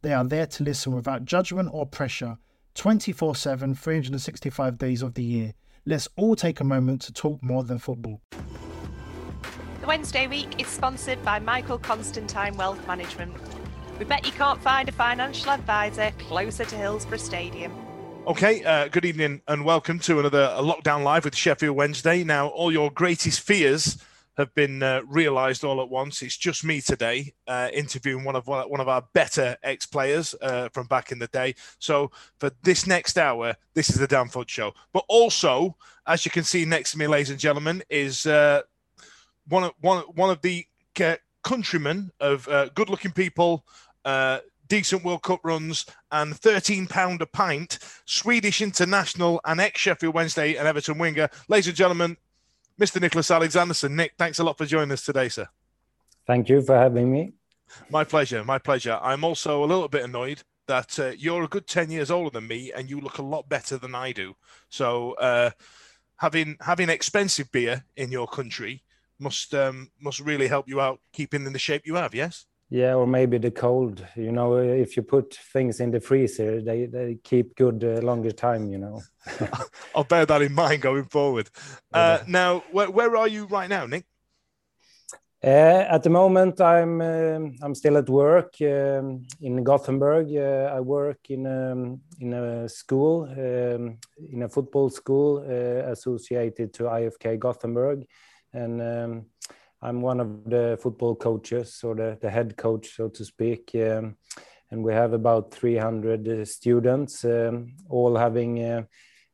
They are there to listen without judgment or pressure 24 7, 365 days of the year. Let's all take a moment to talk more than football. The Wednesday week is sponsored by Michael Constantine Wealth Management. We bet you can't find a financial advisor closer to Hillsborough Stadium. Okay, uh, good evening and welcome to another Lockdown Live with Sheffield Wednesday. Now, all your greatest fears have been uh, realised all at once. It's just me today uh, interviewing one of one of our better ex players uh, from back in the day. So for this next hour, this is the Dan Fudge Show. But also, as you can see next to me, ladies and gentlemen, is uh, one of one one of the uh, countrymen of uh, good-looking people. Decent World Cup runs and 13 pound a pint, Swedish international and ex Sheffield Wednesday and Everton winger. Ladies and gentlemen, Mr. Nicholas Alexandersson. Nick, thanks a lot for joining us today, sir. Thank you for having me. My pleasure. My pleasure. I'm also a little bit annoyed that uh, you're a good 10 years older than me and you look a lot better than I do. So, uh, having having expensive beer in your country must um, must really help you out keeping in the shape you have, yes? Yeah, or maybe the cold. You know, if you put things in the freezer, they, they keep good uh, longer time. You know. I'll bear that in mind going forward. Uh, now, where, where are you right now, Nick? Uh, at the moment, I'm um, I'm still at work um, in Gothenburg. Uh, I work in um, in a school, um, in a football school uh, associated to IFK Gothenburg, and um, I'm one of the football coaches or the, the head coach, so to speak. Um, and we have about 300 uh, students, um, all having uh,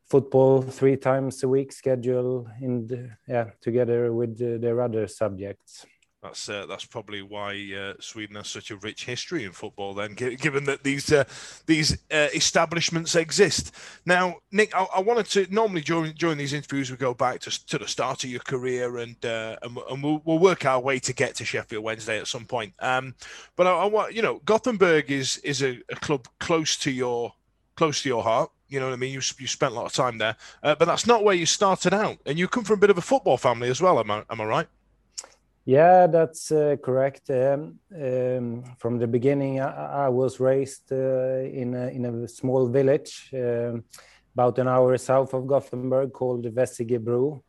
football three times a week schedule in the, yeah, together with uh, their other subjects. That's uh, that's probably why uh, Sweden has such a rich history in football. Then, given that these uh, these uh, establishments exist. Now, Nick, I, I, wanted to normally during during these interviews we go back to, to the start of your career and uh, and, and we'll, we'll, work our way to get to Sheffield Wednesday at some point. Um, but I, want you know Gothenburg is is a, a, club close to your close to your heart. You know what I mean? You, you spent a lot of time there, uh, but that's not where you started out. And you come from a bit of a football family as well. Am I am I right? Yeah, that's uh, correct. Um, um, from the beginning, I, I was raised uh, in, a, in a small village um, about an hour south of Gothenburg called Vessigebro.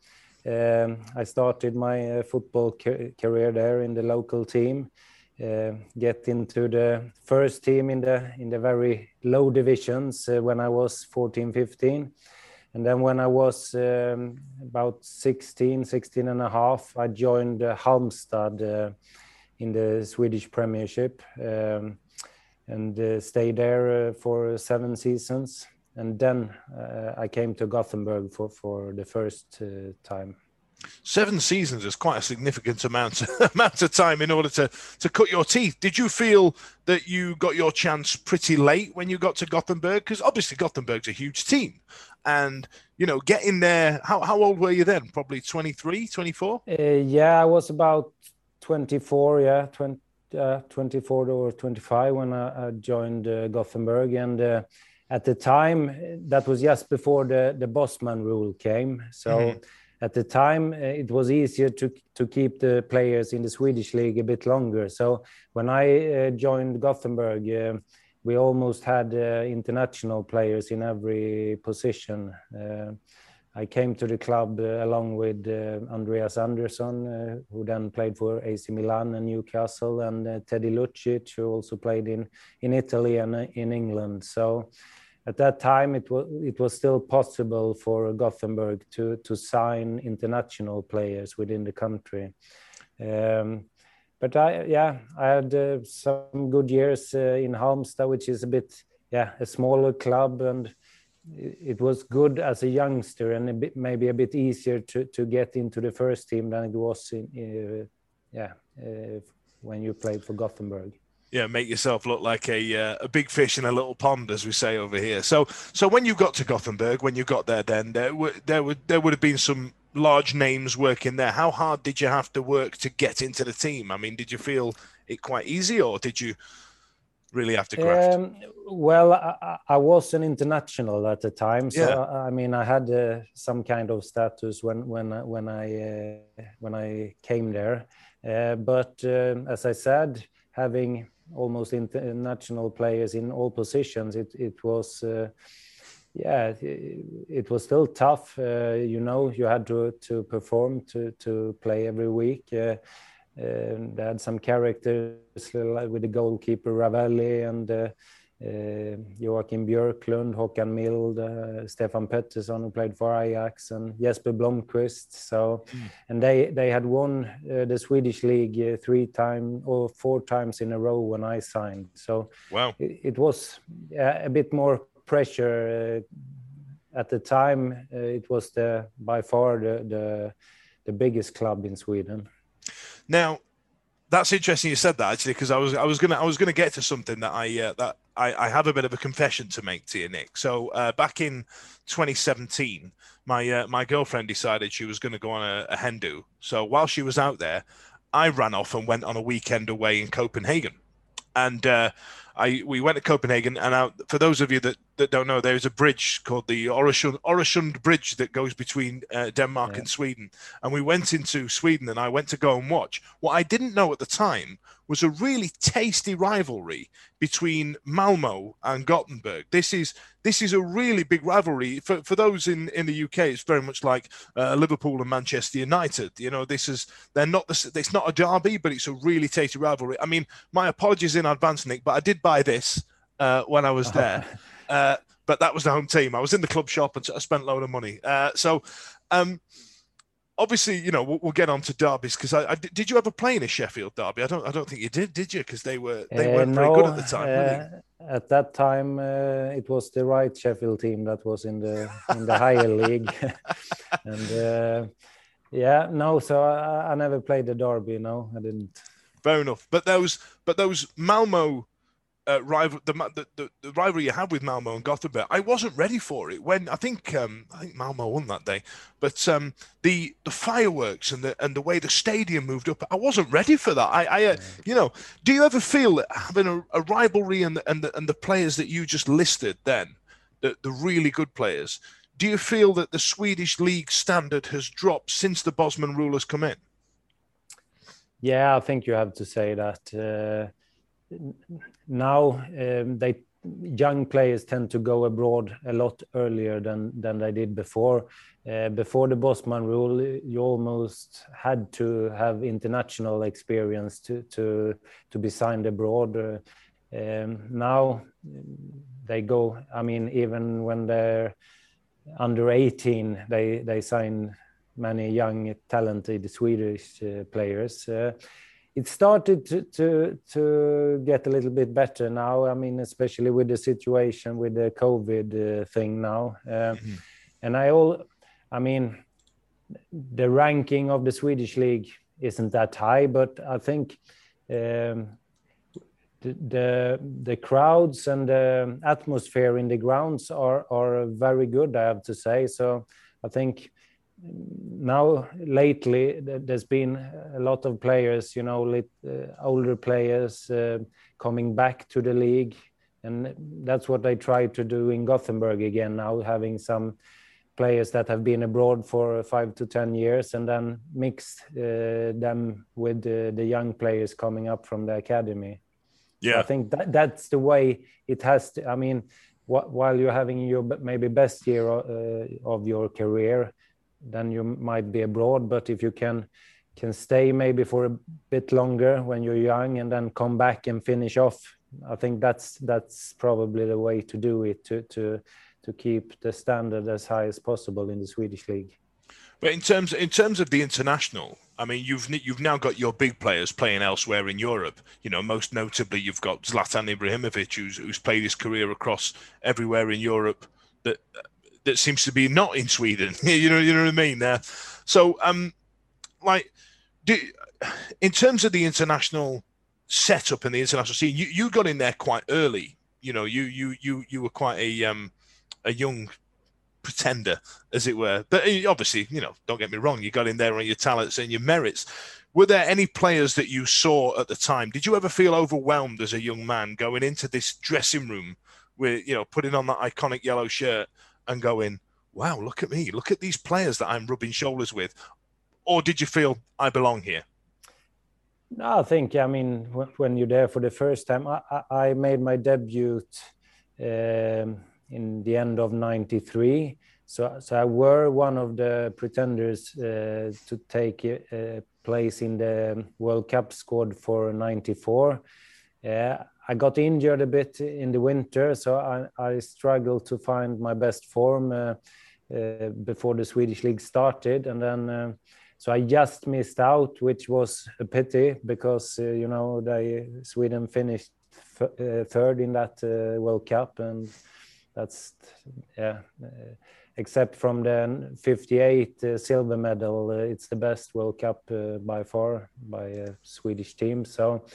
Um, I started my uh, football ca career there in the local team. Uh, get into the first team in the in the very low divisions uh, when I was 14, 15 and then when I was um, about 16, 16 and a half, I joined uh, Halmstad uh, in the Swedish Premiership um, and uh, stayed there uh, for seven seasons. And then uh, I came to Gothenburg for, for the first uh, time. Seven seasons is quite a significant amount amount of time in order to to cut your teeth. Did you feel that you got your chance pretty late when you got to Gothenburg? Because obviously Gothenburg's a huge team, and you know getting there how, how old were you then probably 23 24 uh, yeah i was about 24 yeah 20, uh, 24 or 25 when i, I joined uh, gothenburg and uh, at the time that was just before the the bosman rule came so mm-hmm. at the time uh, it was easier to to keep the players in the Swedish league a bit longer. So when I uh, joined Gothenburg, we almost had uh, international players in every position. Uh, I came to the club uh, along with Andreas Andersson, who then played for AC Milan and Newcastle, and Teddy Lucic, who also played in in Italy and in England. So at that time it was it was still possible for Gothenburg to to sign international players within the country. Um, but I yeah I had uh, some good years uh, in Halmstad, which is a bit yeah a smaller club and it was good as a youngster and a bit maybe a bit easier to to get into the first team than it was in uh, yeah uh, when you played for Gothenburg yeah, make yourself look like a uh, a big fish in a little pond, as we say over here. So, so when you got to Gothenburg, when you got there, then there were there would there would have been some large names working there. How hard did you have to work to get into the team? I mean, did you feel it quite easy, or did you really have to graft? Um, well, I, I, was an international at the time, so yeah. I, I mean, I had uh, some kind of status when when when I uh, when I came there. Uh, but um, as I said, having almost international players in all positions. It it was. Uh, yeah, it, it, was still tough. Uh, you know, you had to to perform to to play every week. Uh, they had some characters like with the goalkeeper Ravelli and uh, uh, Joachim Björklund, Håkan Mild, uh, Stefan Pettersson who played for Ajax, and Jesper Blomqvist. So, mm. and they they had won uh, the Swedish league uh, three times or four times in a row when I signed. So, wow, it, it was a bit more pressure uh, at the time. Uh, it was the by far the, the the biggest club in Sweden. Now, that's interesting you said that actually because I was I was gonna I was gonna get to something that I uh, that I, I have a bit of a confession to make to you, Nick. So uh, back in 2017, my uh, my girlfriend decided she was going to go on a, a. So while she was out there, I ran off and went on a weekend away in Copenhagen, and uh, I we went to Copenhagen, and I, for those of you that, that don't know, there's a bridge called the Oresund, Oresund Bridge that goes between uh, Denmark yeah. and Sweden. And we went into Sweden, and I went to go and watch. What I didn't know at the time was a really tasty rivalry between Malmo and Gothenburg. This is this is a really big rivalry for, for those in, in the UK. It's very much like uh, Liverpool and Manchester United. You know, this is they're not the, it's not a derby, but it's a really tasty rivalry. I mean, my apologies in advance, Nick, but I did buy this uh, when I was there. Uh, but that was the home team. I was in the club shop and I spent a load of money. Uh, so. Um, obviously, you know, we'll, we'll get on to derbies because I, I, did you ever play in a Sheffield derby? I don't, I don't think you did, did you? Because they were they weren't no, very good at the time. Uh, at that time, uh, it was the right Sheffield team that was in the in the higher league, and uh, yeah, no. So I, I never played the derby. No, I didn't. Fair enough. But those, but those Malmo uh, rival the, the, the rivalry you had with Malmo and Gothenburg, I wasn't ready for it when I think um, I think Malmo won that day. But um, the the fireworks and the and the way the stadium moved up, I wasn't ready for that. I, I uh, you know, do you ever feel that having a, a rivalry and the, and the, and the players that you just listed then, the the really good players, do you feel that the Swedish league standard has dropped since the Bosman rule has come in? Yeah, I think you have to say that. Uh now um, they young players tend to go abroad a lot earlier than than they did before. Uh, before the Bosman rule, you almost had to have international experience to to to be signed abroad. Uh, um, now they go. I mean, even when they're under 18, they they sign many young, talented Swedish uh, players. It started to, to to get a little bit better now. I mean, especially with the situation with the COVID uh, thing now, uh, mm-hmm. and I all, I mean, the ranking of the Swedish league isn't that high, but I think um, the, the the crowds and the atmosphere in the grounds are are very good. I have to say. So I think now lately there's been a lot of players you know lit, uh, older players uh, coming back to the league and that's what they try to do in gothenburg again now having some players that have been abroad for five to ten years and then mix uh, them with the, the young players coming up from the academy Yeah. I think that that's the way it has to. I mean, wh- while you're having your maybe best year uh, of your career, then you might be abroad. But if you can can stay maybe for a bit longer when you're young and then come back and finish off, I think that's that's probably the way to do it to to to keep the standard as high as possible in the Swedish league. But in terms in terms of the international, I mean, you've you've now got your big players playing elsewhere in Europe. You know, most notably, you've got Zlatan Ibrahimovic, who's who's played his career across everywhere in Europe. That that seems to be not in Sweden. you know, you know what I mean. Uh, so, um, like, do, in terms of the international setup and the international scene, you, you got in there quite early. You know, you you you you were quite a um a young pretender, as it were. But eh, obviously, you know, don't get me wrong, you got in there on your talents and your merits. Were there any players that you saw at the time? Did you ever feel overwhelmed as a young man going into this dressing room with, you know, putting on that iconic yellow shirt and going, wow, look at me, look at these players that I'm rubbing shoulders with? Or did you feel I belong here? No, I think I mean when you're there for the first time, I, I, made my debut um, in the end of '93. So, so I were one of the pretenders uh, to take a, a place in the World Cup squad for '94. Uh, I got injured a bit in the winter, so I, I struggled to find my best form uh, uh, before the Swedish league started, and then. Uh, so I just missed out, which was a pity because uh, you know they Sweden finished uh, third in that uh, World Cup, and that's yeah. Except from the '58 uh, silver medal, it's the best World Cup by far by a Swedish team. So,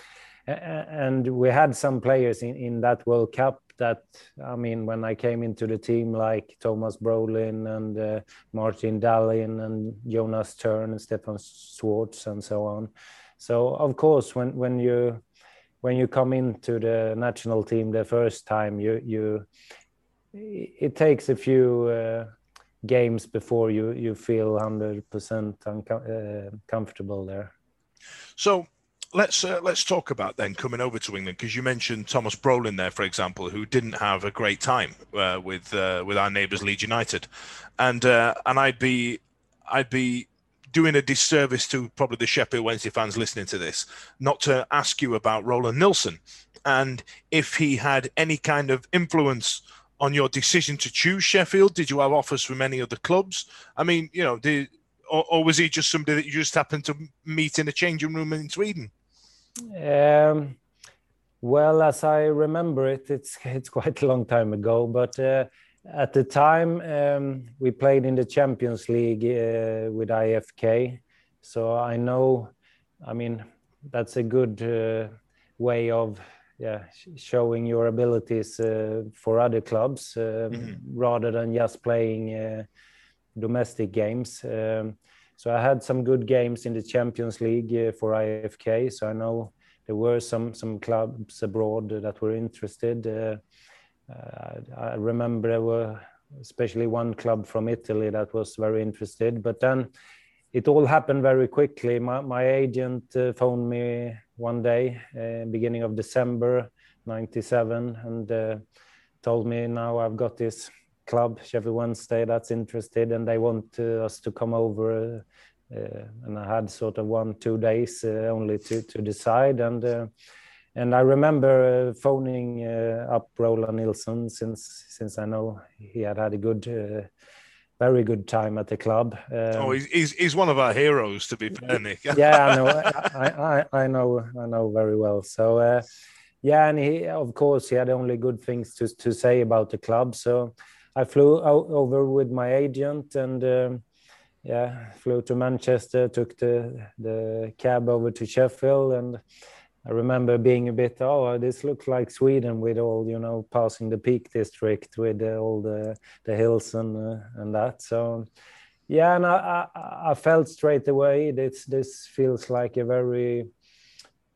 and we had some players in, in that World Cup that I mean, when I came into the team, like Thomas Brolin and uh, Martin Dahlin and Jonas Thern and Stefan Schwarz and so on. So of course, when when you when you come into the national team the first time, you you it takes a few uh, games before you you feel hundred percent uh, comfortable there. So let's uh, let's talk about then coming over to England because you mentioned Thomas Brolin there, for example, who didn't have a great time uh, with uh, with our neighbours Leeds United, and uh, and I'd be I'd be doing a disservice to probably the Sheffield Wednesday fans listening to this not to ask you about Roland Nilsson and if he had any kind of influence on your decision to choose Sheffield. Did you have offers from any other clubs? I mean, you know, did, or, or was he just somebody that you just happened to meet in a changing room in Sweden? Um, well, as I remember it, it's it's quite a long time ago. But uh, at the time, um, we played in the Champions League uh, with IFK, so I know. I mean, that's a good uh, way of yeah showing your abilities uh, for other clubs um, mm-hmm. rather than just playing uh, domestic games. Um, so I had some good games in the Champions League uh, for IFK. So I know there were some some clubs abroad that were interested. Uh, uh, I remember there were especially one club from Italy that was very interested. But then it all happened very quickly. My, my agent uh, phoned me one day, uh, beginning of December '97, and told me now I've got this club, Sheffield Wednesday, that's interested, and they want uh, us to come over. Uh, and I had sort of one, two days uh, only to to decide, and and I remember phoning up Roland Nilsson since since I know he had had a good very good time at the club. Um, oh, he's, he's one of our heroes, to be fair, Nick. yeah, I know, I, I, I, know, I know very well. So, uh, yeah, and he, of course, he had only good things to to say about the club. So, I flew over with my agent and. Um, yeah, flew to Manchester, took the the cab over to Sheffield, and I remember being a bit, oh, this looks like Sweden with all, you know, passing the Peak District with uh, all the the hills and uh, and that. So, yeah, and I, I, I felt straight away this this feels like a very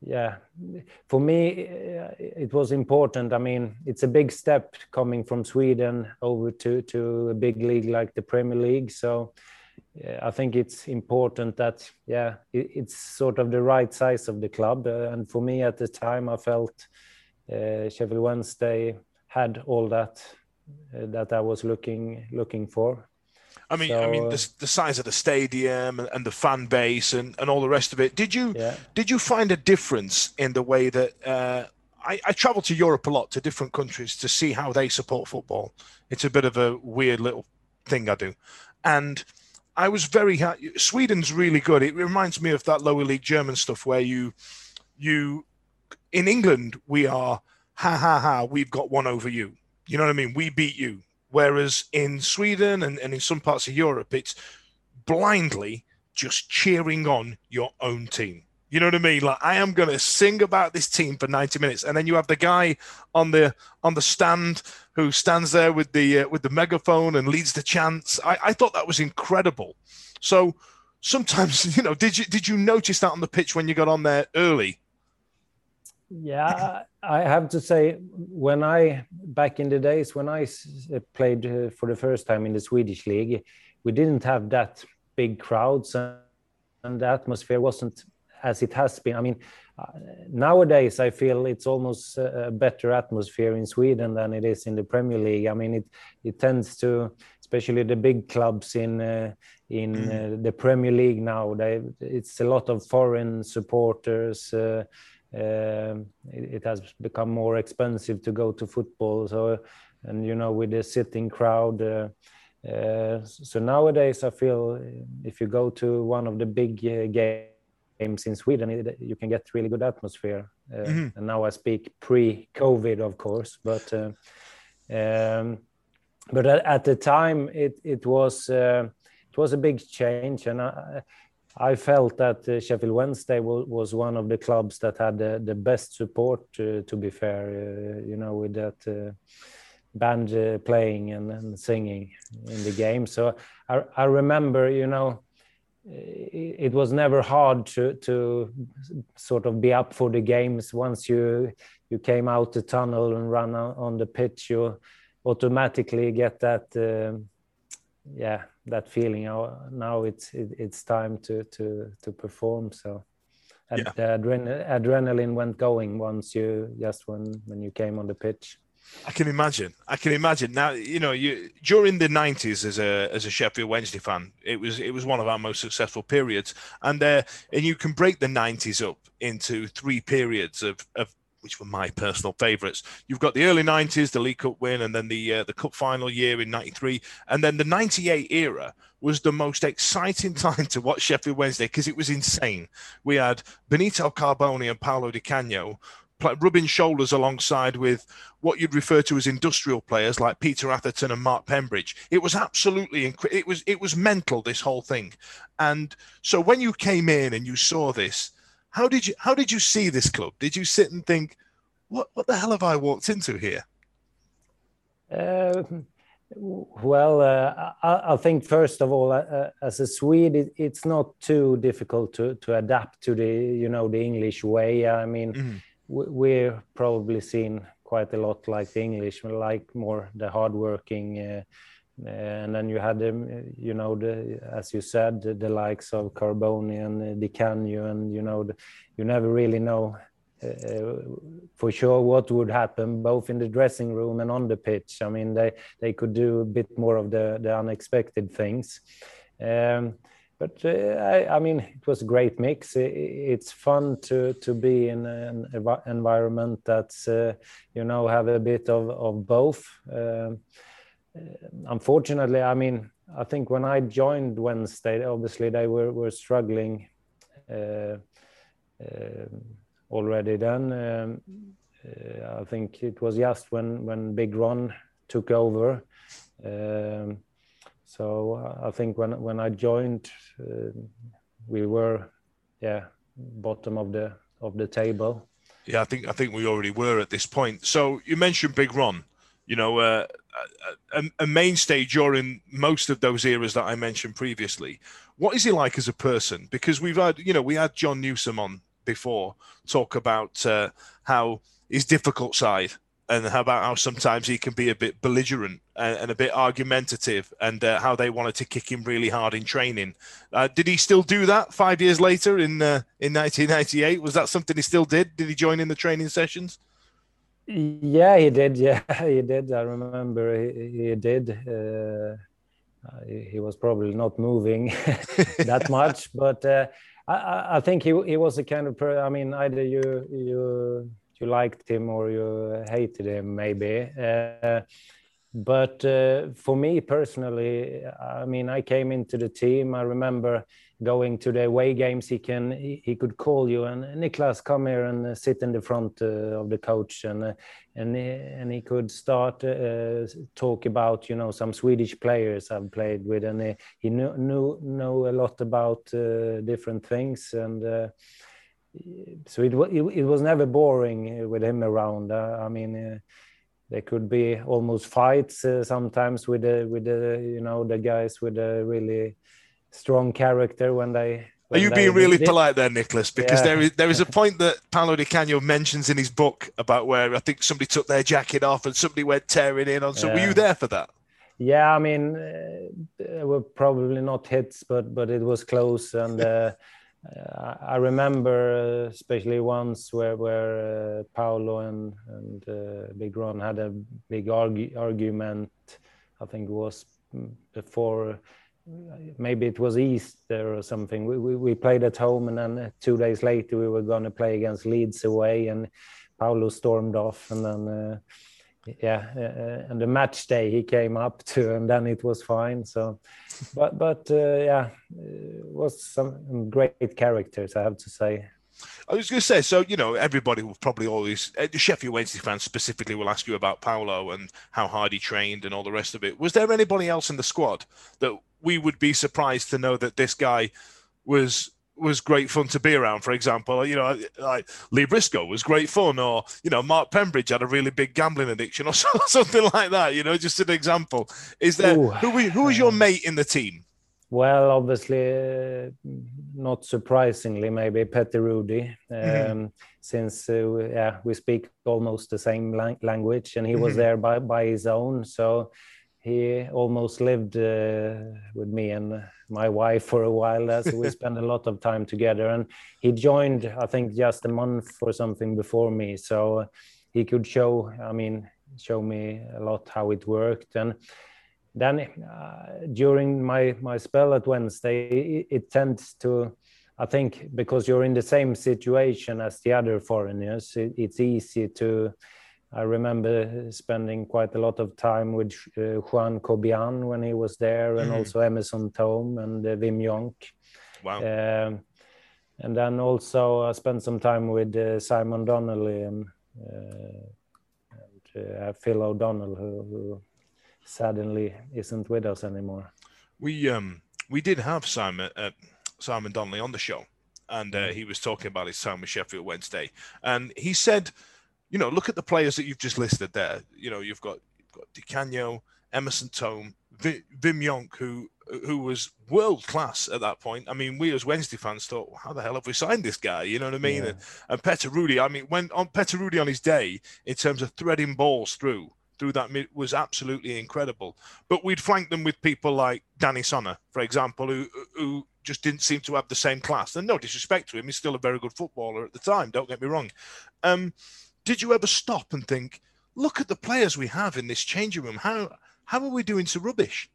yeah, for me, uh, it was important. I mean, it's a big step coming from Sweden over to to a big league like the Premier League. So I think it's important that yeah, it, it's sort of the right size of the club. Uh, and for me at the time, I felt uh, Sheffield Wednesday had all that uh, that I was looking looking for. I mean, so, I mean, the, the size of the stadium and, and, the fan base and, and all the rest of it. Did you yeah. did you find a difference in the way that uh, I, I travel to Europe a lot to different countries to see how they support football? It's a bit of a weird little thing I do, and I was very happy. Sweden's really good. It reminds me of that lower league German stuff where you you in England we are ha ha ha we've got one over you. You know what I mean? We beat you Whereas in Sweden and, and in some parts of Europe, it's blindly just cheering on your own team. You know what I mean? Like I am going to sing about this team for 90 minutes, and then you have the guy on the on the stand who stands there with the uh, with the megaphone and leads the chants. I, I thought that was incredible. So sometimes, you know, did you did you notice that on the pitch when you got on there early? Yeah, I have to say, when I back in the days when I played uh, for the first time in the Swedish league, we didn't have that big crowds, and the atmosphere wasn't as it has been. I mean, uh, nowadays I feel it's almost a better atmosphere in Sweden than it is in the Premier League. I mean, it it tends to, especially the big clubs in uh, in mm. uh, the Premier League now. They it's a lot of foreign supporters. Uh, um, it, it, has become more expensive to go to football. So, and you know, with the sitting crowd. Uh, uh, so nowadays, I feel if you go to one of the big uh, games in Sweden, it, you can get really good atmosphere. Uh, mm-hmm. And now I speak pre-COVID, of course, but uh, um, but at, at, the time, it it was uh, it was a big change, and I, I felt that uh, Sheffield Wednesday was one of the clubs that had the, best support. Uh, to be fair, uh, you know, with that uh, band uh, playing and, singing in the game. So I, I remember, you know, it, was never hard to to sort of be up for the games. Once you you came out the tunnel and ran on the pitch, you automatically get that um, yeah that feeling now, now it's it, it's time to to to perform so yeah. the adren- adrenaline went going once you just when when you came on the pitch I can imagine. I can imagine. Now, you know, you during the '90s as a as a Sheffield Wednesday fan, it was it was one of our most successful periods, and uh, and you can break the '90s up into three periods of of which were my personal favourites. You've got the early 90s, the League Cup win, and then the uh, the Cup final year in 93. And then the 98 era was the most exciting time to watch Sheffield Wednesday because it was insane. We had Benito Carbone and Paolo Di Canio rubbing shoulders alongside with what you'd refer to as industrial players like Peter Atherton and Mark Pembridge. It was absolutely inc- it was it was mental this whole thing. And so when you came in and you saw this, how did you how did you see this club? Did you sit and think, what what the hell have I walked into here? Uh, well, uh, I, I, think first of all, uh, uh, as a Swede, it, it's not too difficult to to adapt to the you know the English way. I mean, mm-hmm. we're probably seen quite a lot like the English, like more the hardworking uh, and then you had them, you know, the, as you said, the, the likes of Carbone and Di Canio, and you know, the, you never really know uh, for sure what would happen, both in the dressing room and on the pitch. I mean, they they could do a bit more of the the unexpected things. Um, but uh, I, I, mean, it was a great mix. It, it's fun to to be in an environment that's uh, you know have a bit of of both. Um, unfortunately, I mean, I think when I joined Wednesday, obviously they were were struggling uh, uh, already then. Um, uh, I think it was just when when Big Ron took over. Um, so I think when when I joined, uh, we were, yeah, bottom of the of the table. Yeah, I think I think we already were at this point. So you mentioned Big Ron you know, uh, a, a, mainstay during most of those eras that I mentioned previously. What is he like as a person? Because we've had, you know, we had Jon Newsome on before talk about uh, how his difficult side and how about how sometimes he can be a bit belligerent and, and a bit argumentative, and uh, how they wanted to kick him really hard in training. Uh, did he still do that five years later in uh, in 1998? Was that something he still did? Did he join in the training sessions? Yeah, he did. Yeah, he did. I remember he, he did. Uh, he, he, was probably not moving that much, but uh, I, I, think he he was a kind of. I mean, either you you you liked him or you hated him, maybe. Uh, but uh, for me personally, I mean, I came into the team. I remember going to the away games. He can he, could call you and Niclas, come here and uh, sit in the front uh, of the coach, and uh, and he, and he could start uh, talk about you know some Swedish players I've played with, and he, he knew knew know a lot about different things and so it, it, it was never boring with him around. Uh, I mean, uh, there could be almost fights uh, sometimes with the with the you know the guys with a really strong character when they. When Are you being really did. polite there, Nicholas? Because yeah. there is there is a point that Paolo Di Canio mentions in his book about where I think somebody took their jacket off and somebody went tearing in on. So yeah. were you there for that? Yeah, I mean, uh, there were probably not hits, but but it was close and. Uh, uh, I remember uh, especially once where where uh, Paolo and and uh, Big Ron had a big argue, argument. I think it was before, maybe it was Easter or something. We, we, we played at home, and then two days later we were going to play against Leeds away, and Paolo stormed off, and then uh, yeah uh, and the match day he came up to and then it was fine so but but uh, yeah it was some great characters i have to say I was going to say, so you know, everybody will probably always, uh, the Sheffield Wednesday fans specifically, will ask you about Paolo and how hard he trained and all the rest of it. Was there anybody else in the squad that we would be surprised to know that this guy was was great fun to be around. For example, you know, like Lee Briscoe was great fun, or you know, Mark Pembridge had a really big gambling addiction, or something like that. You know, just an example. Is there Ooh. who who was your mate in the team? Well, obviously, uh, not surprisingly, maybe Petter Rudi, mm-hmm. um, mm-hmm. since uh, yeah, we speak almost the same lang- language, and he mm-hmm. was there by by his own. So he almost lived uh, with me and my wife for a while there, so we spent a lot of time together. And he joined, I think, just a month or something before me, so he could show, I mean, show me a lot how it worked. And then uh, during my my spell at Wednesday, it, it tends to. I think because you're in the same situation as the other foreigners, it, it's easy to I remember spending quite a lot of time with uh, Juan Cobian when he was there, and mm. also Emerson Thome and uh, Wim Jonk. Wow. Um, and then also I spent some time with uh, Simon Donnelly and, uh, and uh, Phil O'Donnell, who, who, sadly isn't with us anymore. We um we did have Simon uh, Simon Donnelly on the show, and mm. he was talking about his time with Sheffield Wednesday, and he said you know, look at the players that you've just listed there. You know, you've got you've got Emerson Thome, Wim Jonk, who who was world class at that point. I mean, we as Wednesday fans thought, well, how the hell have we signed this guy? You know what I mean? Yeah. And, and Petter Rudi, I mean, when on Petter Rudi on his day, in terms of threading balls through through that was absolutely incredible. But we'd flank them with people like Danny Sonner, for example, who who just didn't seem to have the same class. And no disrespect to him, he's still a very good footballer at the time. Don't get me wrong. Um, did you ever stop and think, look at the players we have in this changing room? How how are we doing so rubbish?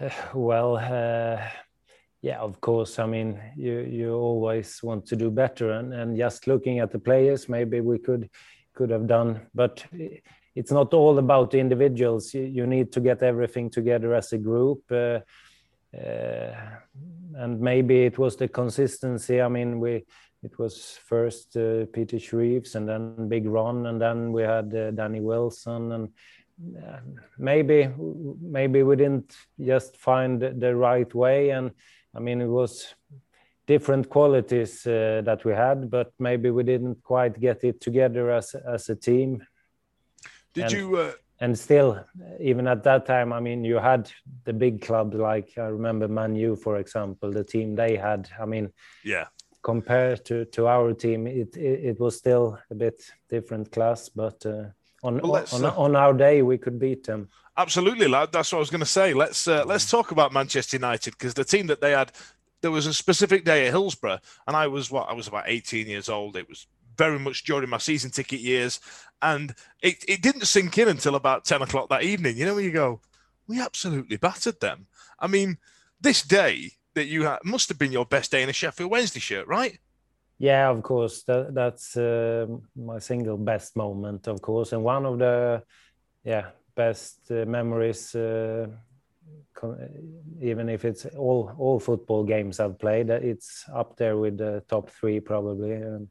Well, uh, yeah, of course. I mean, you you always want to do better, and and just looking at the players, maybe we could could have done, but it's not all about the individuals. You, you need to get everything together as a group. Uh, uh, and maybe it was the consistency. I mean, we it was first uh, Peter Shreeves and then Big Ron, and then we had uh, Danny Wilson, and uh, maybe maybe we didn't just find the right way, and I mean it was different qualities uh, that we had, but maybe we didn't quite get it together as as a team. Did and, you? Uh, and still, even at that time, I mean, you had the big clubs like I remember Man U, for example, the team they had. I mean, yeah, compared to to our team, it it, it was still a bit different class, but. Uh, on, Well, on, uh, on our day, we could beat them. Absolutely, lad. That's what I was going to say. Let's uh, let's talk about Manchester United because the team that they had, there was a specific day at Hillsborough, and I was what I was about 18 years old. It was very much during my season ticket years, and it, it didn't sink in until about 10 o'clock that evening. You know, when you go, we absolutely battered them. I mean, this day that you had must have been your best day in a Sheffield Wednesday shirt, right? Yeah, of course. That, that's uh, my single best moment, of course, and one of the yeah best uh, memories. Uh, even if it's all all football games I've played, it's up there with the top three probably. And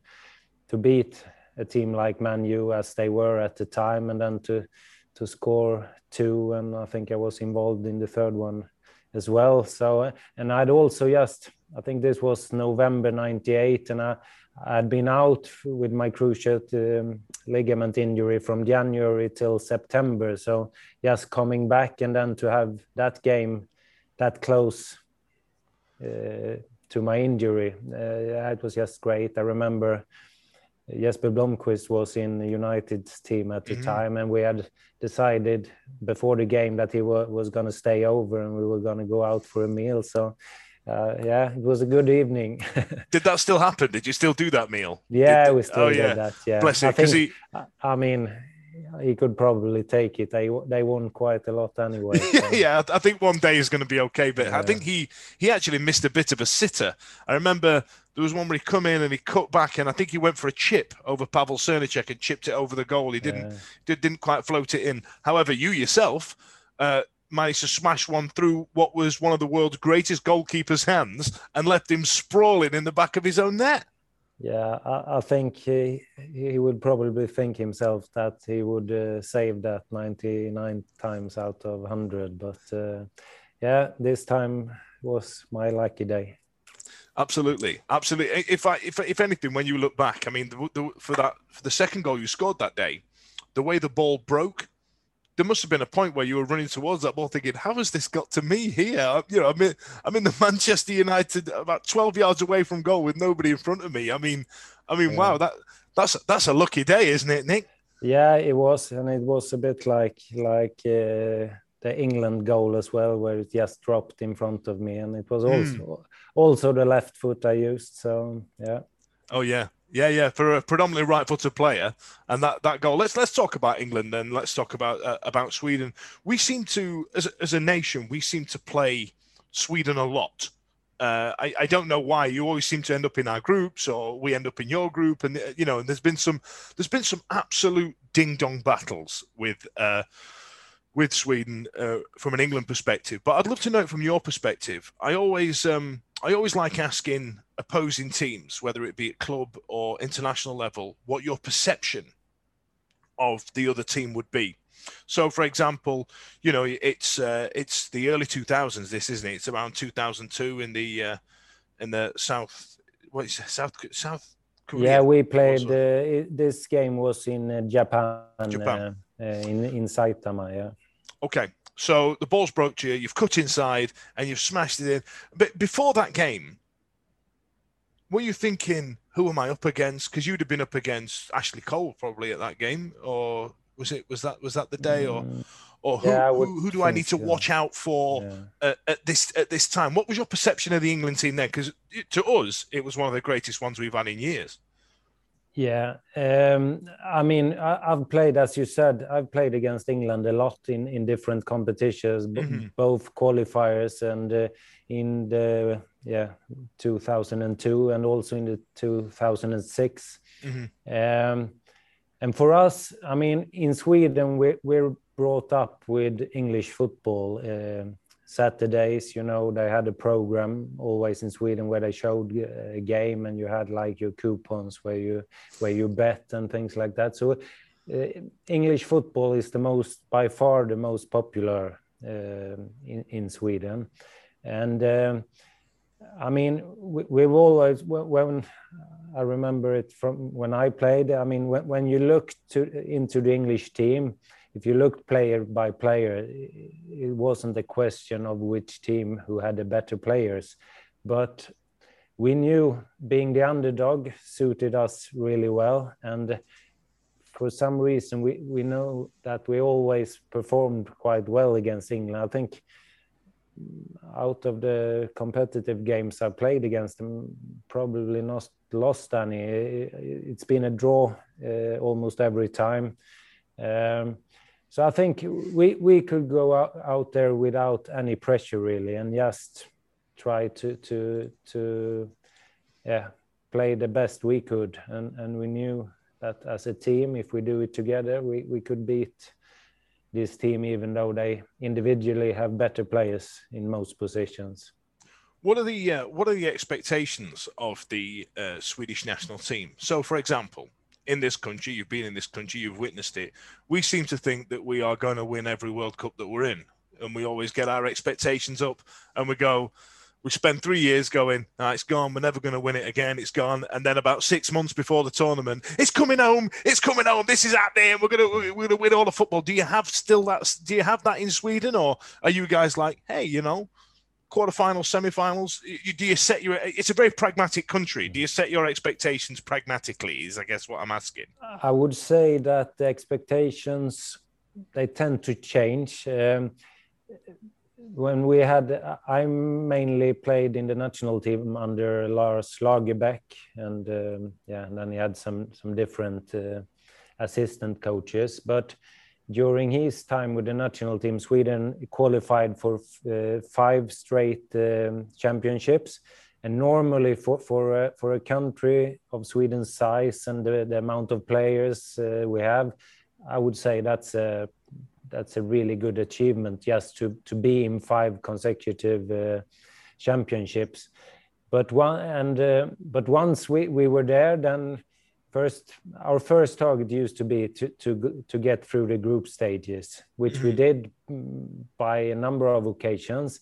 to beat a team like Man U as they were at the time, and then to to score two, and I think I was involved in the third one as well. So, and I'd also just, I think this was November 98, and I, I'd been out with my cruciate um, ligament injury from January till September. So, just coming back and then to have that game that close uh, to my injury, uh, it was just great. I remember. Jesper Blomqvist was in the United's team at the Mhm. time, and we had decided before the game that he wa- was going to stay over and we were going to go out for a meal. So, uh, yeah, it was a good evening. Did that still happen? Did you still do that meal? yeah, Did- we still oh, did yeah. that. Yeah, Bless it, because he, I mean, he could probably take it. They they won quite a lot anyway. yeah, so- yeah, I I think one day is going to be okay. But I think he he actually missed a bit of a sitter. I remember there was one where he come in and he cut back, and I think he went for a chip over Pavel Srnicek and chipped it over the goal. He didn't Yeah. did, didn't quite float it in. However, you yourself uh, managed to smash one through what was one of the world's greatest goalkeepers' hands and left him sprawling in the back of his own net. Yeah, I, I think he he would probably think himself that he would uh, save that 99 times out of 100. But uh, yeah, this time was my lucky day. Absolutely, absolutely. If I, if, if anything, when you look back, I mean, the, the, for that for the second goal you scored that day, the way the ball broke, there must have been a point where you were running towards that ball, thinking, "How has this got to me here?" You know, I'm in, I'm in the Manchester United, about 12 yards away from goal with nobody in front of me. I mean, I mean, Yeah. wow, that that's that's a lucky day, isn't it, Nick? Yeah, it was, and it was a bit like like uh, the England goal as well, where it just dropped in front of me, and it was also also the left foot I used. So yeah. Oh yeah, yeah, yeah. For a predominantly right-footed player, and that, that goal. Let's let's talk about England and let's talk about uh, about Sweden. We seem to, as a, as a nation, we seem to play Sweden a lot. Uh, I, I don't know why. You always seem to end up in our groups, or we end up in your group, and uh, you know. And there's been some there's been some absolute ding dong battles with. Uh, with Sweden uh, from an England perspective, but I'd love to know it from your perspective. I always, um, I always like asking opposing teams, whether it be at club or international level, what your perception of the other team would be. So, for example, you know, it's uh, it's the early 2000s. This isn't it? It's around 2002 in the uh, in the South. What is it? South South Korea? Yeah, we played. Uh, this game was in uh, Japan, Japan. Uh, uh, in in Saitama. Yeah. Okay, so the ball's broke to you. You've cut inside and you've smashed it in. But before that game, were you thinking, "Who am I up against?" Because you'd have been up against Ashley Cole probably at that game, or was it was that was that the day, or Mm, or who yeah, who, who do I need to think so. watch out for yeah. at, at this at this time? What was your perception of the England team then? Because to us, it was one of the greatest ones we've had in years. Yeah, um, I mean, I, I've played, as you said, I've played against England a lot in, in different competitions, b- Mhm. both qualifiers and uh, in the yeah 2002 and also in the 2006. Mhm. Um, and for us, I mean, in Sweden, we, we're brought up with English football. um Saturdays, you know, they had a program always in Sweden where they showed uh, a game, and you had like your coupons where you where you bet and things like that. So, uh, English football is the most, by far, the most popular um in in Sweden, and. Um, I mean, we, we've always when- when I remember it from when I played. I mean, when, when you look to into the English team, if you looked player by player, it wasn't a question of which team who had the better players, but we knew being the underdog suited us really well, and for some reason we we know that we always performed quite well against England. I think out of the competitive games I played against them, probably not lost any. It's been a draw uh, almost every time. Um, so I think we we could go out, out there without any pressure really, and just try to to to yeah play the best we could, and and we knew that as a team, if we do it together, we we could beat this team, even though they individually have better players in most positions. What are the uh, what are the expectations of the uh, Swedish national team? So, for example, in this country, you've been in this country, you've witnessed it. We seem to think that we are going to win every World Cup that we're in, and we always get our expectations up, and we go. We spend three years going, oh, it's gone. We're never going to win it again. It's gone. And then about six months before the tournament, it's coming home. It's coming home. This is happening. We're going to we're going to win all the football. Do you have still that? Do you have that in Sweden, or are you guys like, hey, you know, quarterfinals, semi-finals? You, do you set your? It's a very pragmatic country. Do you set your expectations pragmatically? Is I guess what I'm asking. I would say that the expectations they tend to change. Um, when we had, I mainly played in the national team under Lars Lagerbäck, and um, yeah, and then he had some some different uh, assistant coaches, but during his time with the national team, Sweden qualified for uh, five straight um, championships. And normally, for for uh, for a country of Sweden's size and the, the amount of players uh, we have, I would say that's a that's a really good achievement just to to be in five consecutive uh, championships. But one and uh, but once we we were there, then first our first target used to be to to to get through the group stages which we mm-hmm. did mm, by a number of occasions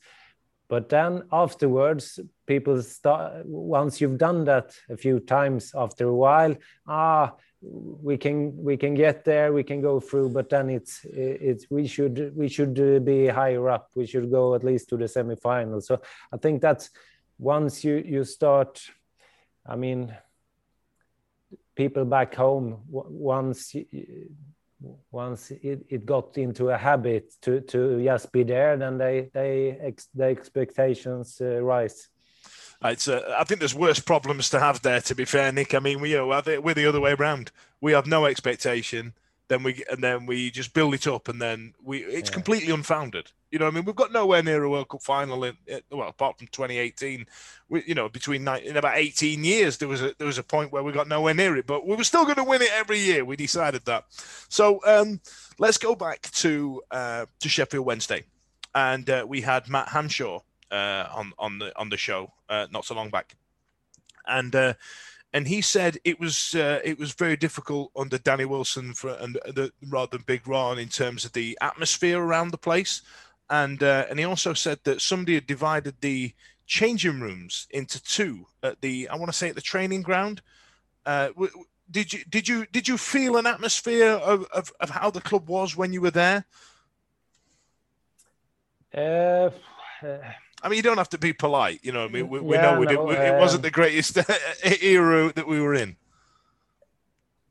but then afterwards people start once you've done that a few times after a while ah we can we can get there we can go through but then it's it's we should we should be higher up. We should go at least to the semifinals so i think that's once you you start i mean people back home once once it, it got into a habit to to just be there then they they ex, the expectations uh, rise it's uh, I think there's worse problems to have there. To be fair, Nick. I mean, we you know, we're the other way around. We have no expectation, then we and then we just build it up, and then we it's yeah. completely unfounded. You know, I mean, we've got nowhere near a World Cup final in well, apart from 2018. We, you know, between in about 18 years, there was a there was a point where we got nowhere near it, but we were still going to win it every year. We decided that. So um, let's go back to uh, to Sheffield Wednesday, and uh, we had Matt Hamshaw uh, on on the on the show uh, not so long back, and uh, and he said it was uh, it was very difficult under Danny Wilson for and the, rather than Big Ron in terms of the atmosphere around the place, and uh, and he also said that somebody had divided the changing rooms into two at the I want to say at the training ground. Uh, did you did you did you feel an atmosphere of, of, of how the club was when you were there? Uh, I mean, you don't have to be polite. You know, I mean, we, we yeah, know we no, did, uh, it wasn't the greatest era that we were in.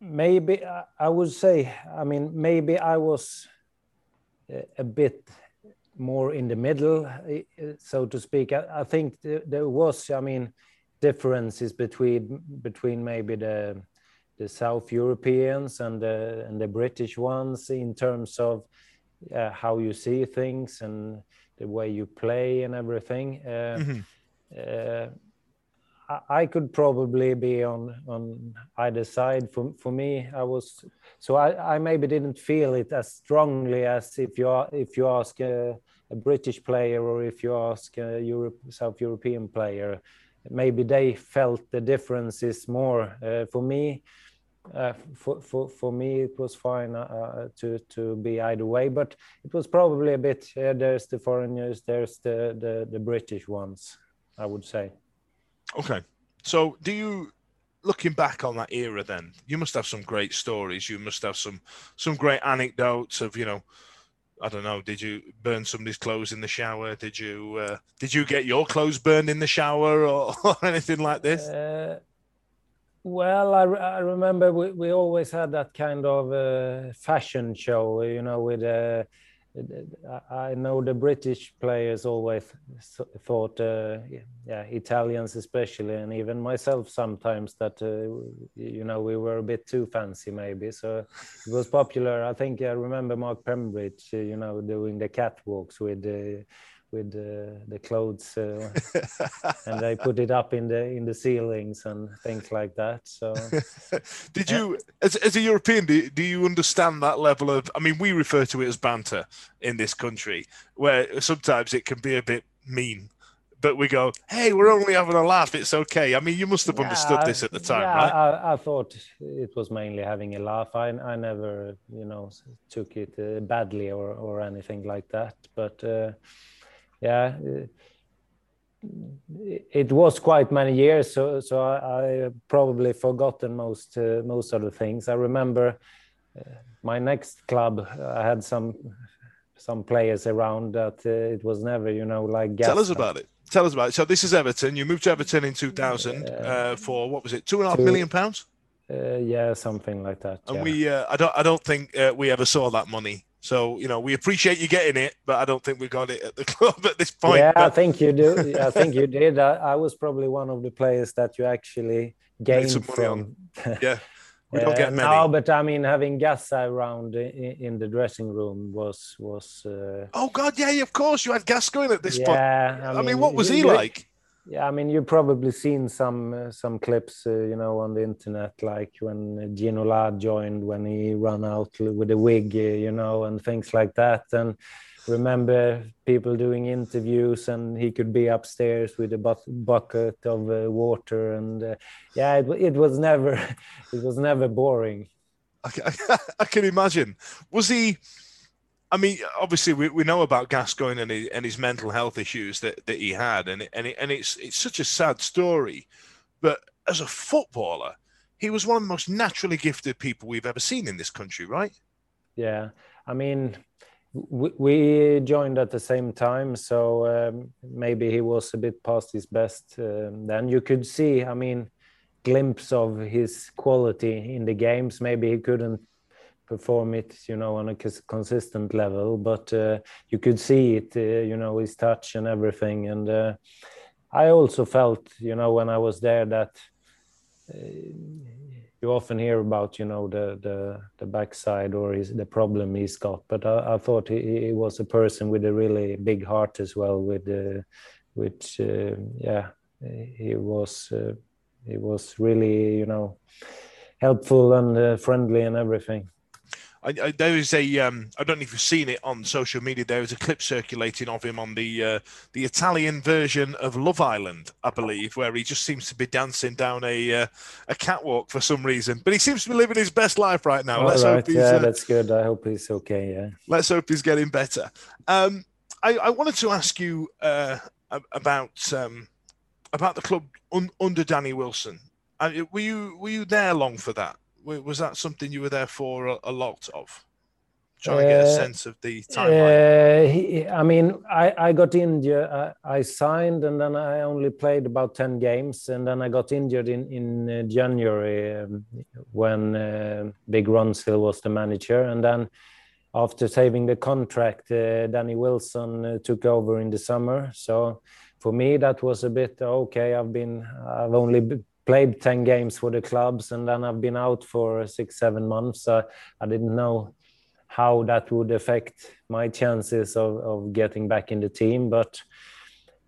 Maybe I would say. I mean, maybe I was a bit more in the middle, so to speak. I, I think there was. I mean, differences between between maybe the the South Europeans and the and the British ones in terms of uh, how you see things and the way you play and everything. Uh, mm-hmm. uh, I, I could probably be on on either side. For for me, I was so I, I maybe didn't feel it as strongly as if you are, if you ask a, a British player or if you ask a Europe South European player. Maybe they felt the differences more. Uh, for me, uh, for, for, for me, it was fine uh, uh, to, to be either way, but it was probably a bit, uh, there's the foreigners, there's the, the, the British ones, I would say. Okay. So do you, looking back on that era then, you must have some great stories. You must have some, some great anecdotes of, you know, I don't know. Did you burn somebody's clothes in the shower? Did you uh, did you get your clothes burned in the shower or, or anything like this? Uh, well, I, I remember we, we always had that kind of uh, fashion show, you know, with uh, I know the British players always thought, uh, yeah, Italians especially, and even myself sometimes that uh, you know we were a bit too fancy maybe. So it was popular. I think I remember Mark Pembridge, uh, you know, doing the catwalks with uh, with uh, the clothes uh, and they put it up in the in the ceilings and things like that so did you as, as a european do, do you understand that level of i mean we refer to it as banter in this country where sometimes it can be a bit mean but we go, hey, we're only having a laugh. It's okay. I mean, you must have yeah, understood this at the time, yeah, right? I, I, thought it was mainly having a laugh. I, I never, you know, took it uh, badly or, or anything like that. But uh, yeah it was quite many years so so i, I probably forgotten most uh, most of the things. I remember uh, my next club i had some some players around that uh, it was never you know like tell us about it. Tell us about it. So this is everton. You moved to everton in 2000 uh, for what was it two and a half two, million pounds? Uh, yeah something like that and yeah. we uh, i don't i don't think we ever saw that money so you know, we appreciate you getting it, but I don't think we got it at the club at this point. Yeah, but... I think you do. I think you did. I, I, was probably one of the players that you actually gained from. Yeah. We don't get many. No, but I mean, having Gazza around in, in the dressing room was was. Uh... Oh God, yeah, of course you had Gascoigne at this yeah, point. I mean, I mean, what was he like? Yeah, I mean, you've probably seen some uh, some clips, uh, you know, on the internet, like when Ginola joined, when he ran out with a wig, uh, you know, and things like that. And remember people doing interviews, and he could be upstairs with a bu- bucket of uh, water, and uh, yeah, it, it was never, it was never boring. I, I, I can imagine. Was he? I mean, obviously, we, we know about Gascoigne and his, and his mental health issues that, that he had, and and it, and it's it's such a sad story. But as a footballer, he was one of the most naturally gifted people we've ever seen in this country, right? Yeah, I mean, we, joined at the same time, so um, maybe he was a bit past his best. Um, then you could see, I mean, glimpse of his quality in the games. Maybe he couldn't perform it, you know, on a consistent level. But uh, you could see it, uh, you know, his touch and everything. And uh, I also felt, you know, when I was there that uh, you often hear about, you know, the the the backside or his, the problem he's got. But I, I thought he, he, was a person with a really big heart as well. With uh, which, uh, yeah, he was he was really, you know helpful and uh, friendly and everything. I, I, there is a um, I don't know if you've seen it on social media. There is a clip circulating of him on the uh, the Italian version of Love Island, I believe, where he just seems to be dancing down a uh, a catwalk for some reason. But he seems to be living his best life right now. All let's right. hope he's, yeah, uh, that's good. I hope he's okay. Yeah. Let's hope he's getting better. Um, I, I, wanted to ask you uh, about um, about the club un, under Danny Wilson. Uh, were you were you there long for that? Was that something you were there for a, a lot of? Trying to get a uh, sense of the timeline. Uh, he, I mean, I, I got injured. I, I, signed, and then I only played about ten games, and then I got injured in in uh, January um, when uh, Big Ronstill was the manager, and then after saving the contract, uh, Danny Wilson uh, took over in the summer. So for me, that was a bit okay. I've been, I've only played 10 games for the clubs and then I've been out for six, seven months. Uh, I didn't know how that would affect my chances of, of getting back in the team. But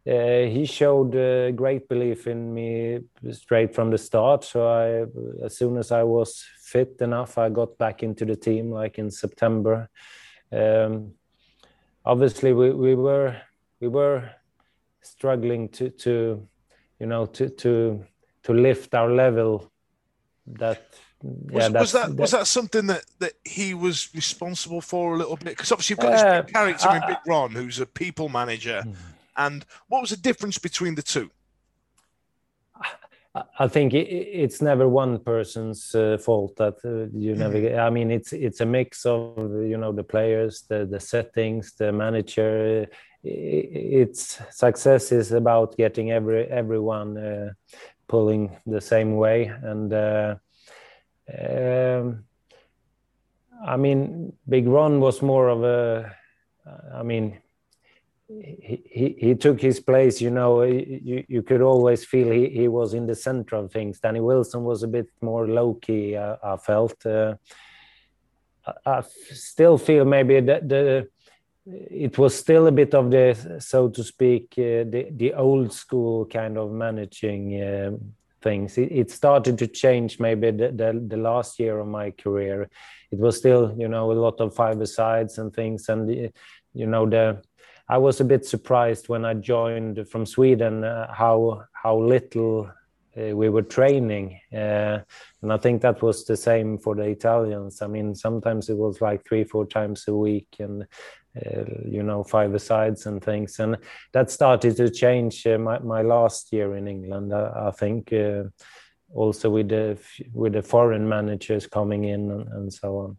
uh, he showed uh, great belief in me straight from the start. So I, as soon as I was fit enough, I got back into the team like in September. Um, obviously, we, we were we were struggling to to you know to to to lift our level that yeah, was, was that, that, was that something that that he was responsible for a little bit because obviously you've got this uh, big character uh, in Big Ron who's a people manager, mm. and what was the difference between the two? I think it's never one person's uh, fault that uh, you never. Mm-hmm. I mean, it's it's a mix of you know the players, the the settings, the manager. It's success is about getting every everyone uh, pulling the same way, and uh, um, I mean, Big Ron was more of a. I mean, he, he, took his place. You know, you, you could always feel he, he was in the center of things. Danny Wilson was a bit more low key. Uh, I felt. Uh, I, I, still feel maybe that the it was still a bit of the so to speak uh, the the old school kind of managing uh, things. It, it, started to change maybe the, the, the last year of my career. It was still you know a lot of five sides and things and you know the I was a bit surprised when I joined from Sweden uh, how how little uh, we were training, uh, and I think that was the same for the Italians. I mean, sometimes it was like three, four times a week, and uh, you know, five sides and things, and that started to change uh, my my last year in England. I, I think uh, also with the with the foreign managers coming in and, and so on.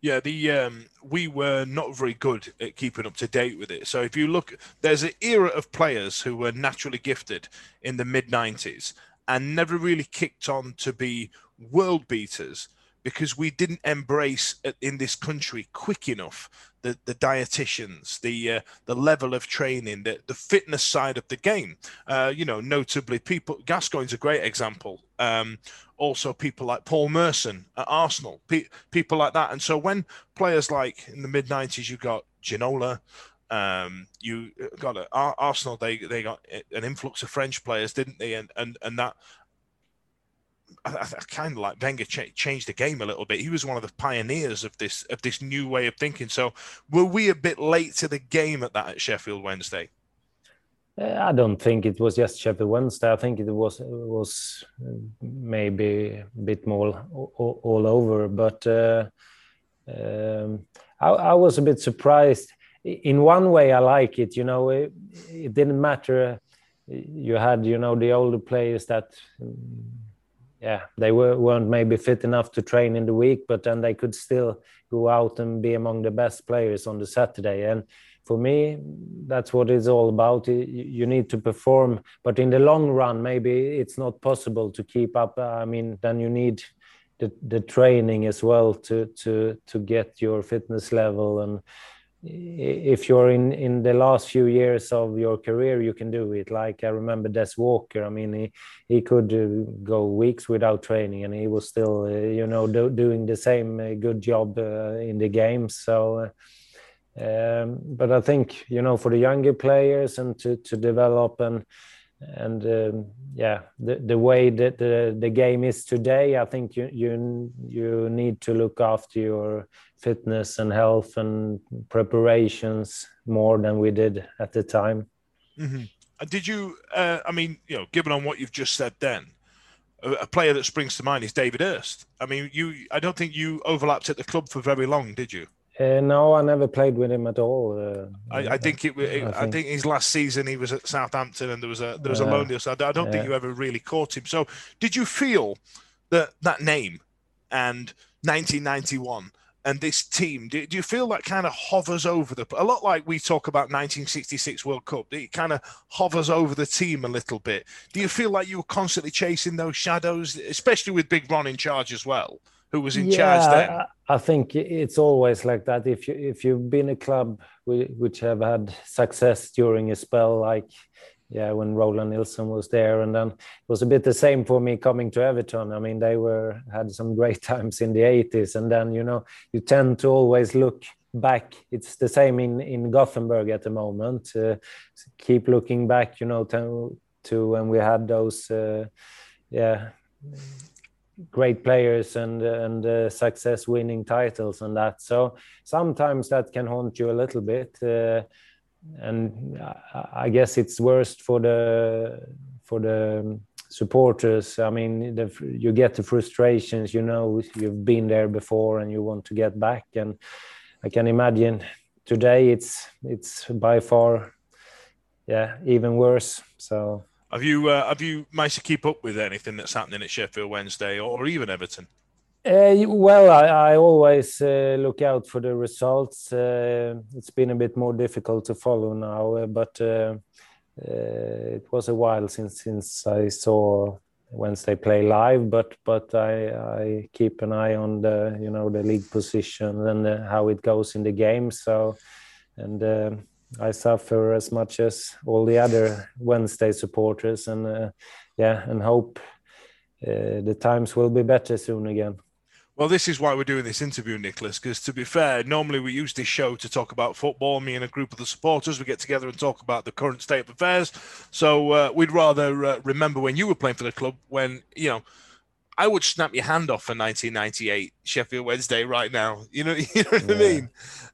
Yeah, the um, we were not very good at keeping up to date with it. So if you look, there's an era of players who were naturally gifted in the mid '90s and never really kicked on to be world beaters because we didn't embrace in this country quick enough the, the dietitians, the uh, the level of training, the, the fitness side of the game. Uh, you know, notably, people Gascoigne's a great example. Um, also, people like Paul Merson at Arsenal, pe- people like that. And so, when players like in the mid '90s, you got Ginola, um, you got a, Arsenal. They they got an influx of French players, didn't they? And and and that I, I kind of like Wenger ch- changed the game a little bit. He was one of the pioneers of this of this new way of thinking. So, were we a bit late to the game at that at Sheffield Wednesday? Uh, I don't think it was just Sheffield Wednesday. I think it was was maybe a bit more all, all over. But uh, um, I, I, was a bit surprised. In one way, I like it. You know, it, it didn't matter. You had, you know, the older players that yeah, they were, weren't maybe fit enough to train in the week, but then they could still go out and be among the best players on the Saturday. And for me, that's what it's all about. You need to perform, but in the long run, maybe it's not possible to keep up. I mean, then you need the, the training as well to to to get your fitness level and if you're in in the last few years of your career you can do it. Like i remember des walker i mean he he could uh, go weeks without training and he was still uh, you know do, doing the same uh, good job uh, in the games so um, but i think you know for the younger players and to to develop and and um, yeah the, the way that the, the game is today i think you you you need to look after your fitness and health and preparations more than we did at the time mm-hmm. did you uh, i mean you know given on what you've just said then a, player that springs to mind is david Hirst. i mean you i don't think you overlapped at the club for very long did you uh, no, I never played with him at all. Uh, I, I, think it, it I, think. I, think. his last season he was at Southampton and there was a there was a loan deal. So I, don't yeah. think you ever really caught him. So did you feel that that name and 1991 and this team do, do you feel that kind of hovers over the a lot like we talk about 1966 World Cup? It kind of hovers over the team a little bit. Do you feel like you were constantly chasing those shadows, especially with Big Ron in charge as well? Who was in yeah, charge then? I think it's always like that. If you if you've been a club which have had success during a spell, like yeah, when Roland Nilsson was there, and then it was a bit the same for me coming to Everton. I mean, they were had some great times in the '80s, and then you know you tend to always look back. It's the same in in Gothenburg at the moment. Uh, keep looking back, you know, to, to when we had those, uh, yeah great players and and uh, success winning titles and that. So sometimes that can haunt you a little bit uh, and i guess it's worst for the for the supporters. I mean the, you get the frustrations you know you've been there before and you want to get back. And i can imagine today it's it's by far yeah even worse. So Have you uh, have you managed to keep up with anything that's happening at Sheffield Wednesday or even Everton? Uh, well, I, I always uh, look out for the results. Uh, it's been a bit more difficult to follow now, uh, but uh, uh, it was a while since since I saw Wednesday play live. But but I, I keep an eye on the you know the league position and how it goes in the game. So and I suffer as much as all the other Wednesday supporters, and yeah, and hope the times will be better soon again. Well, this is why we're doing this interview, Niclas, because to be fair, normally we use this show to talk about football. Me and a group of the supporters, we get together and talk about the current state of affairs. So uh, we'd rather uh, remember when you were playing for the club, when, you know, I would snap your hand off for 1998 Sheffield Wednesday right now. You know, you know what yeah. I mean?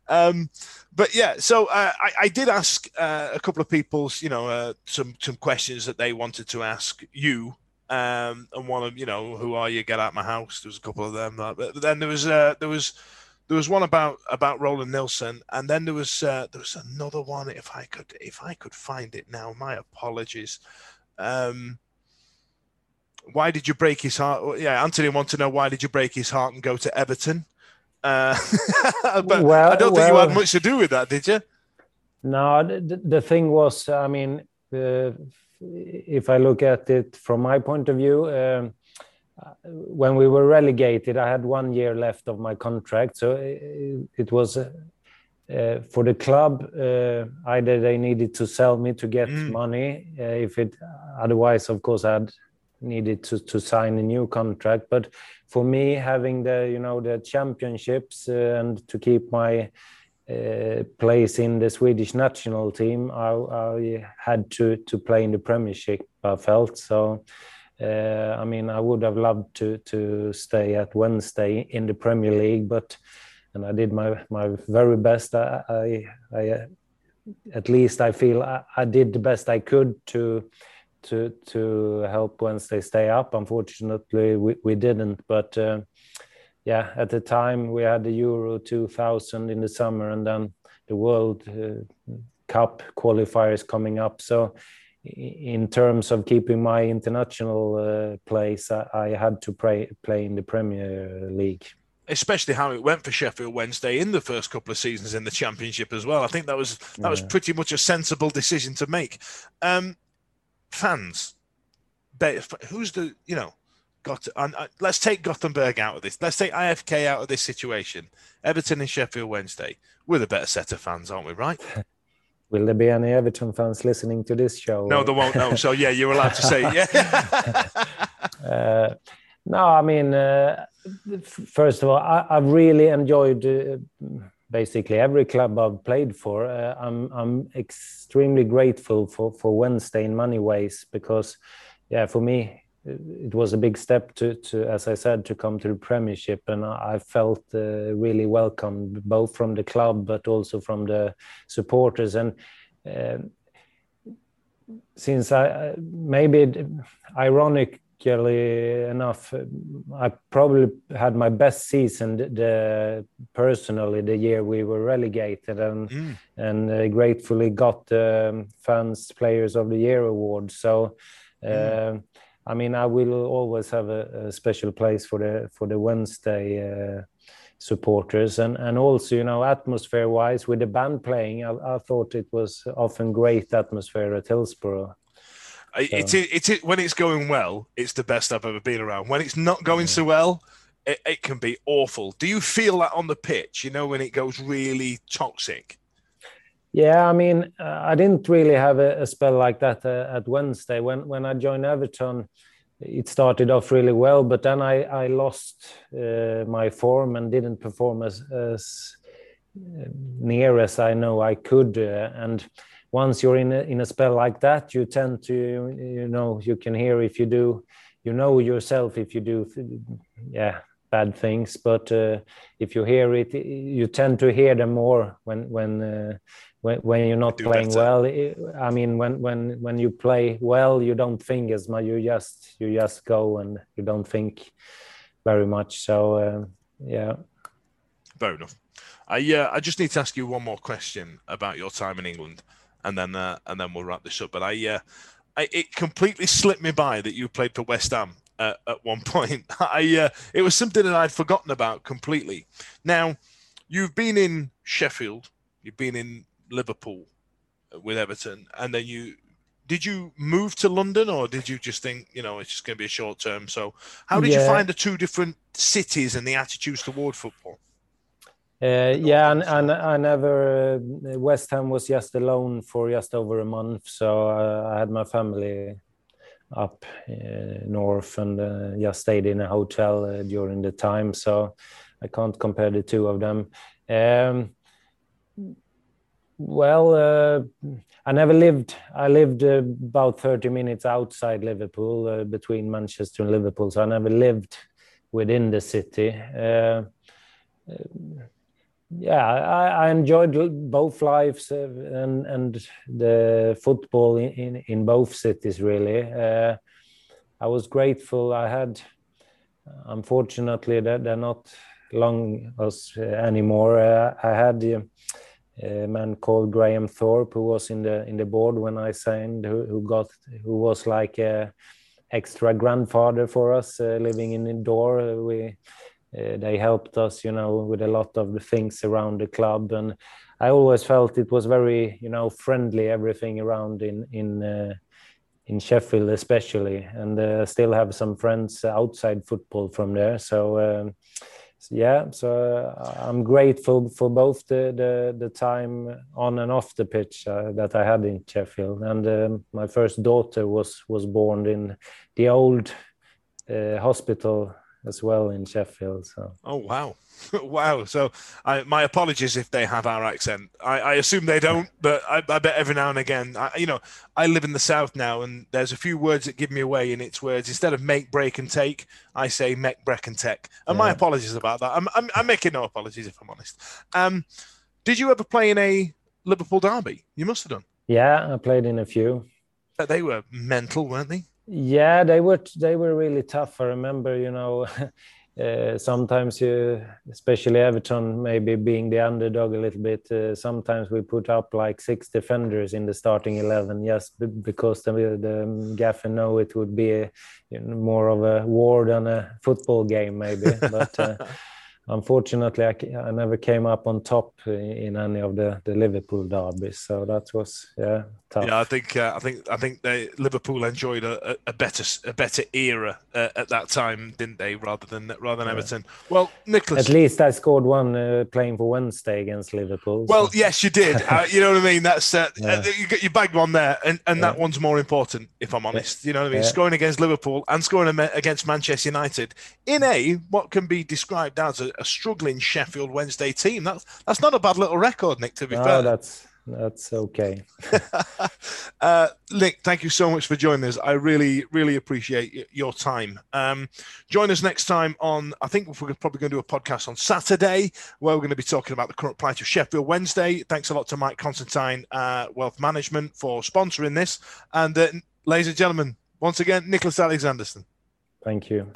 Um, but yeah, so uh, I, I, did ask uh, a couple of people, you know, uh, some some questions that they wanted to ask you um, and one of you know who are you? Get out my house. There was a couple of them, but then there was uh, there was there was one about about Roland Nilsson, and then there was uh, there was another one. If I could if I could find it now, my apologies. Um, why did you break his heart? Yeah, Anthony wants to know why did you break his heart and go to Everton? Uh, but well, I don't think well, you had much to do with that, did you? No, the, the thing was, I mean, uh, if I look at it from my point of view, um, when we were relegated, I had one year left of my contract, so it, it was uh, uh, for the club. Uh, either they needed to sell me to get mm. money, uh, if it otherwise, of course, I'd needed to to sign a new contract. But for me, having the you know the championships uh, and to keep my uh, place in the Swedish national team, I, I, had to to play in the Premiership. I felt so. Uh, I mean, I would have loved to to stay at Wednesday in the Premier League, but and I did my my very best. I, I, I at least I feel I, I, did the best I could to to to help Wednesday stay up. Unfortunately, we, we didn't, but. Uh, yeah, at the time we had the Euro 2000 in the summer and then the World uh, Cup qualifiers coming up. So, in terms of keeping my international uh, place, I, I, had to play play in the Premier League. Especially how it went for Sheffield Wednesday in the first couple of seasons in the Championship as well. I think that was that was pretty much a sensible decision to make. Um, fans, who's the you know got and, uh, let's take Gothenburg out of this. Let's take IFK out of this situation. Everton and Sheffield Wednesday. We're the better set of fans, aren't we? Right? Will there be any Everton fans listening to this show? No, there won't. No. So yeah, you're allowed to say yeah. uh, no, I mean, uh, first of all, I, have really enjoyed. Uh, basically every club I've played for. Uh, I'm I'm extremely grateful for for Wednesday in many ways because, yeah, for me it was a big step to, to, as I said, to come to the Premiership, and I felt uh, really welcomed both from the club but also from the supporters. And uh, since I maybe ironically enough, I probably had my best season the, personally the year we were relegated, and mm. and uh, gratefully got the um, fans players of the year award. So. Mm um, I mean, I will always have a, a special place for the for the Wednesday uh, supporters, and and also you know atmosphere wise with the band playing, I, I thought it was often great atmosphere at Hillsborough. So. It's it, it's when it's going well, it's the best I've ever been around. When it's not going yeah. so well, it, it can be awful. Do you feel that on the pitch? You know, when it goes really toxic. Yeah, I mean, uh, I didn't really have a, a spell like that uh, at Wednesday. When when I joined Everton, it started off really well, but then I I lost uh, my form and didn't perform as as uh, near as I know I could. Uh, and once you're in a, in a spell like that, you tend to you know you can hear if you do, you know yourself if you do, yeah bad things. But uh, if you hear it you tend to hear them more when when uh, when, when you're not playing better. well. I mean when when when you play well you don't think as much. You just you just go and you don't think very much. So uh, yeah. Fair enough. I uh, i just need to ask you one more question about your time in england and then uh, and then we'll wrap this up but i uh, I, it completely slipped me by that you played for West Ham uh, at one point. I uh, it was something that I'd forgotten about completely. Now, you've been in Sheffield, you've been in Liverpool with Everton, and then you did you move to London or did you just think you know it's just going to be a short term? So, how did yeah. you find the two different cities and the attitudes toward football? Uh, yeah, and, and I never. Uh, West Ham was just alone for just over a month, so uh, I had my family up uh, north and uh, just stayed in a hotel uh, during the time. So I can't compare the two of them. Um, well, I never lived. I lived about thirty minutes outside Liverpool, between Manchester and Liverpool. So I never lived within the city yeah, I, I, enjoyed both lives uh, and and the football in, in, in both cities. Really, uh, I was grateful. I had, unfortunately, that they're not long us uh, anymore. Uh, I had a, a man called Graham Thorpe who was in the in the board when I signed, who, who got who was like a extra grandfather for us, uh, living in indoor. We uh, they helped us, you know, with a lot of the things around the club, and I always felt it was very, you know, friendly everything around in in uh, in Sheffield, especially, and uh, still have some friends outside football from there. So. Um, yeah, so uh, I'm grateful for both the, the, the time on and off the pitch uh, that I had in Sheffield, and um, my first daughter was was born in the old uh, hospital as well in Sheffield. So. Oh wow, wow! So I, my apologies if they have our accent. I, I assume they don't, but I, I, bet every now and again, I, you know, I live in the south now, and there's a few words that give me away in its words. Instead of make, break, and take, I say make, break, and take. And yeah. my apologies about that. I'm, I'm, I'm, making no apologies if I'm honest. Um, did you ever play in a Liverpool derby? You must have done. Yeah, I played in a few. But They were mental, weren't they? Yeah, they were they were really tough. I remember, you know, uh, sometimes you, especially Everton, maybe being the underdog a little bit. Uh, sometimes we put up like six defenders in the starting eleven, just because the, the gaffer know it would be a, you know, more of a war than a football game, maybe. But uh, unfortunately, I, I, never came up on top in any of the, the Liverpool derbies. So that was yeah tough. Yeah, I think uh, I think I think they Liverpool enjoyed a, a better a better era uh, at that time, didn't they? Rather than rather than yeah. Everton. Well, Niclas. At least I scored one uh, playing for Wednesday against Liverpool. So. Well, yes, you did. Uh, you know what I mean? That's uh, yeah. you got you bagged one there, and, and yeah. that one's more important, if I'm honest. You know what I mean? Scoring against Liverpool and scoring against Manchester United in a what can be described as a, a struggling Sheffield Wednesday team. That's that's not a bad little record, Nick. To be no, fair, that's that's okay. uh, Nick, thank you so much for joining us. I really, really appreciate your time. Um, join us next time on, I think we're probably going to do a podcast on Saturday where we're going to be talking about the current plight of Sheffield Wednesday. Thanks a lot to Mike Constantine, uh, Wealth Management, for sponsoring this. And uh, ladies and gentlemen, once again, Niclas Alexandersson. Thank you.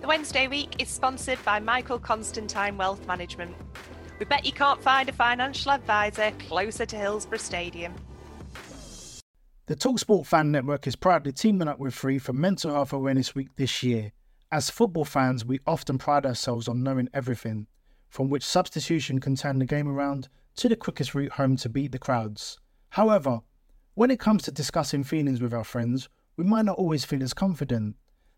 The Wednesday week is sponsored by Michael Constantine Wealth Management. We bet you can't find a financial advisor closer to Hillsborough Stadium. The Talksport Fan Network is proudly teaming up with Free for Mental Health Awareness Week this year. As football fans, we often pride ourselves on knowing everything, from which substitution can turn the game around to the quickest route home to beat the crowds. However, when it comes to discussing feelings with our friends, we might not always feel as confident.